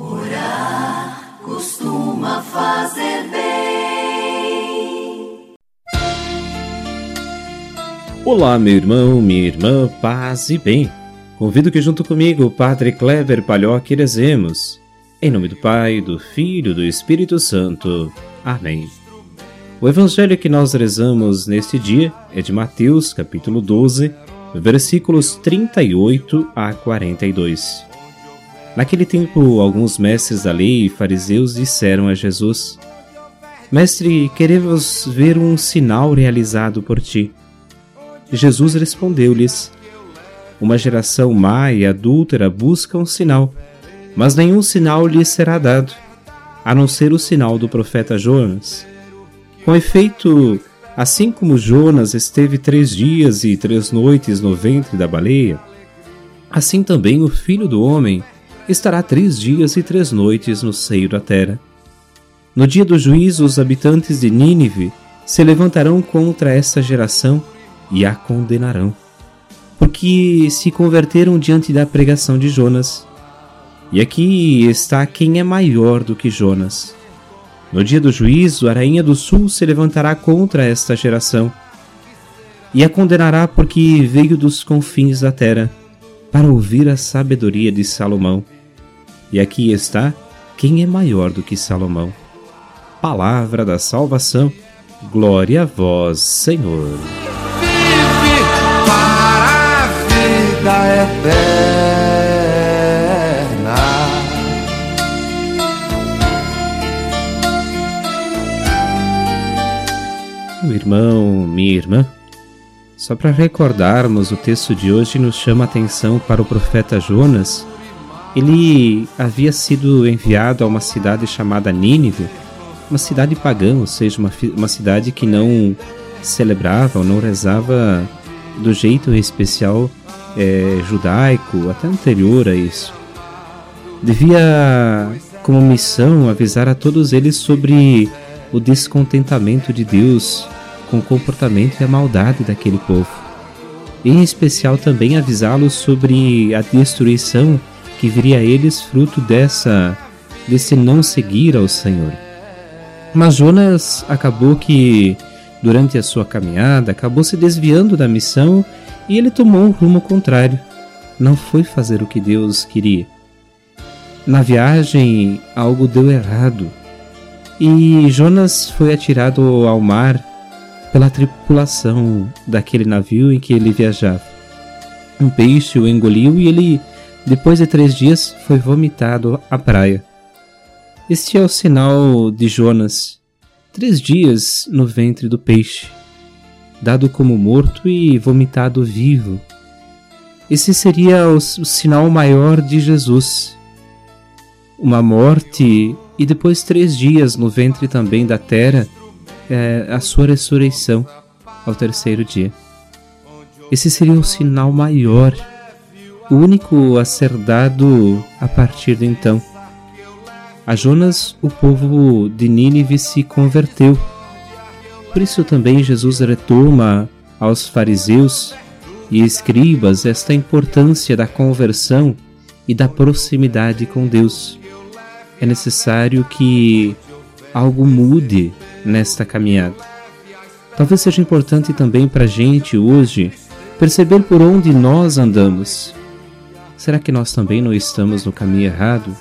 Orar costuma fazer bem. Olá, meu irmão, minha irmã, paz e bem. Convido que junto comigo Padre Kleber Palhoque rezemos. Em nome do Pai, do Filho e do Espírito Santo. Amém. O evangelho que nós rezamos neste dia é de Mateus, capítulo 12, versículos 38 a 42. Naquele tempo, alguns mestres da lei e fariseus disseram a Jesus: Mestre, queremos ver um sinal realizado por ti. Jesus respondeu-lhes: Uma geração má e adúltera busca um sinal mas nenhum sinal lhe será dado, a não ser o sinal do profeta Jonas. Com efeito, assim como Jonas esteve três dias e três noites no ventre da baleia, assim também o filho do homem estará três dias e três noites no seio da terra. No dia do juízo, os habitantes de Nínive se levantarão contra esta geração e a condenarão, porque se converteram diante da pregação de Jonas e aqui está quem é maior do que Jonas. No dia do juízo, a rainha do sul se levantará contra esta geração e a condenará porque veio dos confins da terra para ouvir a sabedoria de Salomão. E aqui está quem é maior do que Salomão. Palavra da salvação. Glória a vós, Senhor. Vive para a vida eterna. Meu irmão, minha irmã, só para recordarmos, o texto de hoje nos chama a atenção para o profeta Jonas. Ele havia sido enviado a uma cidade chamada Nínive, uma cidade pagã, ou seja, uma, uma cidade que não celebrava ou não rezava do jeito especial é, judaico, até anterior a isso. Devia, como missão, avisar a todos eles sobre o descontentamento de Deus com o comportamento e a maldade daquele povo. Em especial também avisá-los sobre a destruição que viria a eles fruto dessa desse não seguir ao Senhor. Mas Jonas acabou que durante a sua caminhada acabou se desviando da missão e ele tomou um rumo contrário. Não foi fazer o que Deus queria. Na viagem algo deu errado e Jonas foi atirado ao mar pela tripulação daquele navio em que ele viajava. Um peixe o engoliu e ele, depois de três dias, foi vomitado à praia. Este é o sinal de Jonas. Três dias no ventre do peixe, dado como morto e vomitado vivo. Esse seria o, o sinal maior de Jesus. Uma morte e depois três dias no ventre também da terra é, a sua ressurreição ao terceiro dia. Esse seria o sinal maior, único a ser dado a partir de então. A Jonas, o povo de Nínive se converteu. Por isso também Jesus retoma aos fariseus e escribas esta importância da conversão e da proximidade com Deus. É necessário que algo mude nesta caminhada. Talvez seja importante também para a gente hoje perceber por onde nós andamos. Será que nós também não estamos no caminho errado?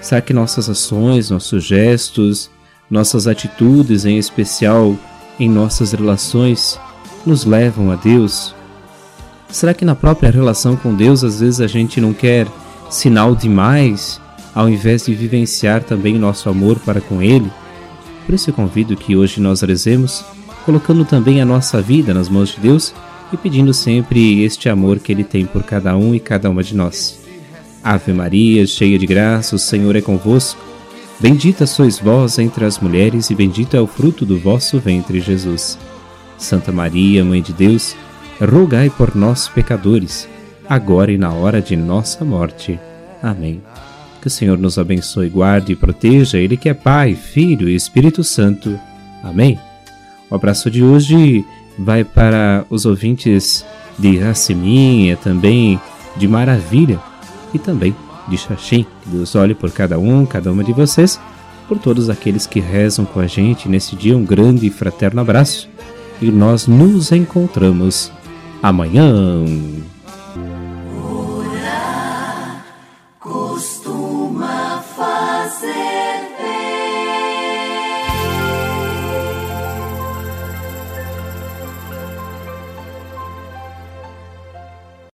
Será que nossas ações, nossos gestos, nossas atitudes, em especial em nossas relações, nos levam a Deus? Será que na própria relação com Deus às vezes a gente não quer sinal demais, ao invés de vivenciar também nosso amor para com Ele? Por isso eu convido que hoje nós rezemos, colocando também a nossa vida nas mãos de Deus e pedindo sempre este amor que Ele tem por cada um e cada uma de nós. Ave Maria, cheia de graça, o Senhor é convosco. Bendita sois vós entre as mulheres, e bendito é o fruto do vosso ventre, Jesus. Santa Maria, Mãe de Deus, rogai por nós, pecadores, agora e na hora de nossa morte. Amém. Que o Senhor nos abençoe, guarde e proteja, Ele que é Pai, Filho e Espírito Santo. Amém. O abraço de hoje vai para os ouvintes de Raciminha, também de Maravilha e também de Xaxim. Que Deus olhe por cada um, cada uma de vocês, por todos aqueles que rezam com a gente nesse dia. Um grande e fraterno abraço e nós nos encontramos amanhã.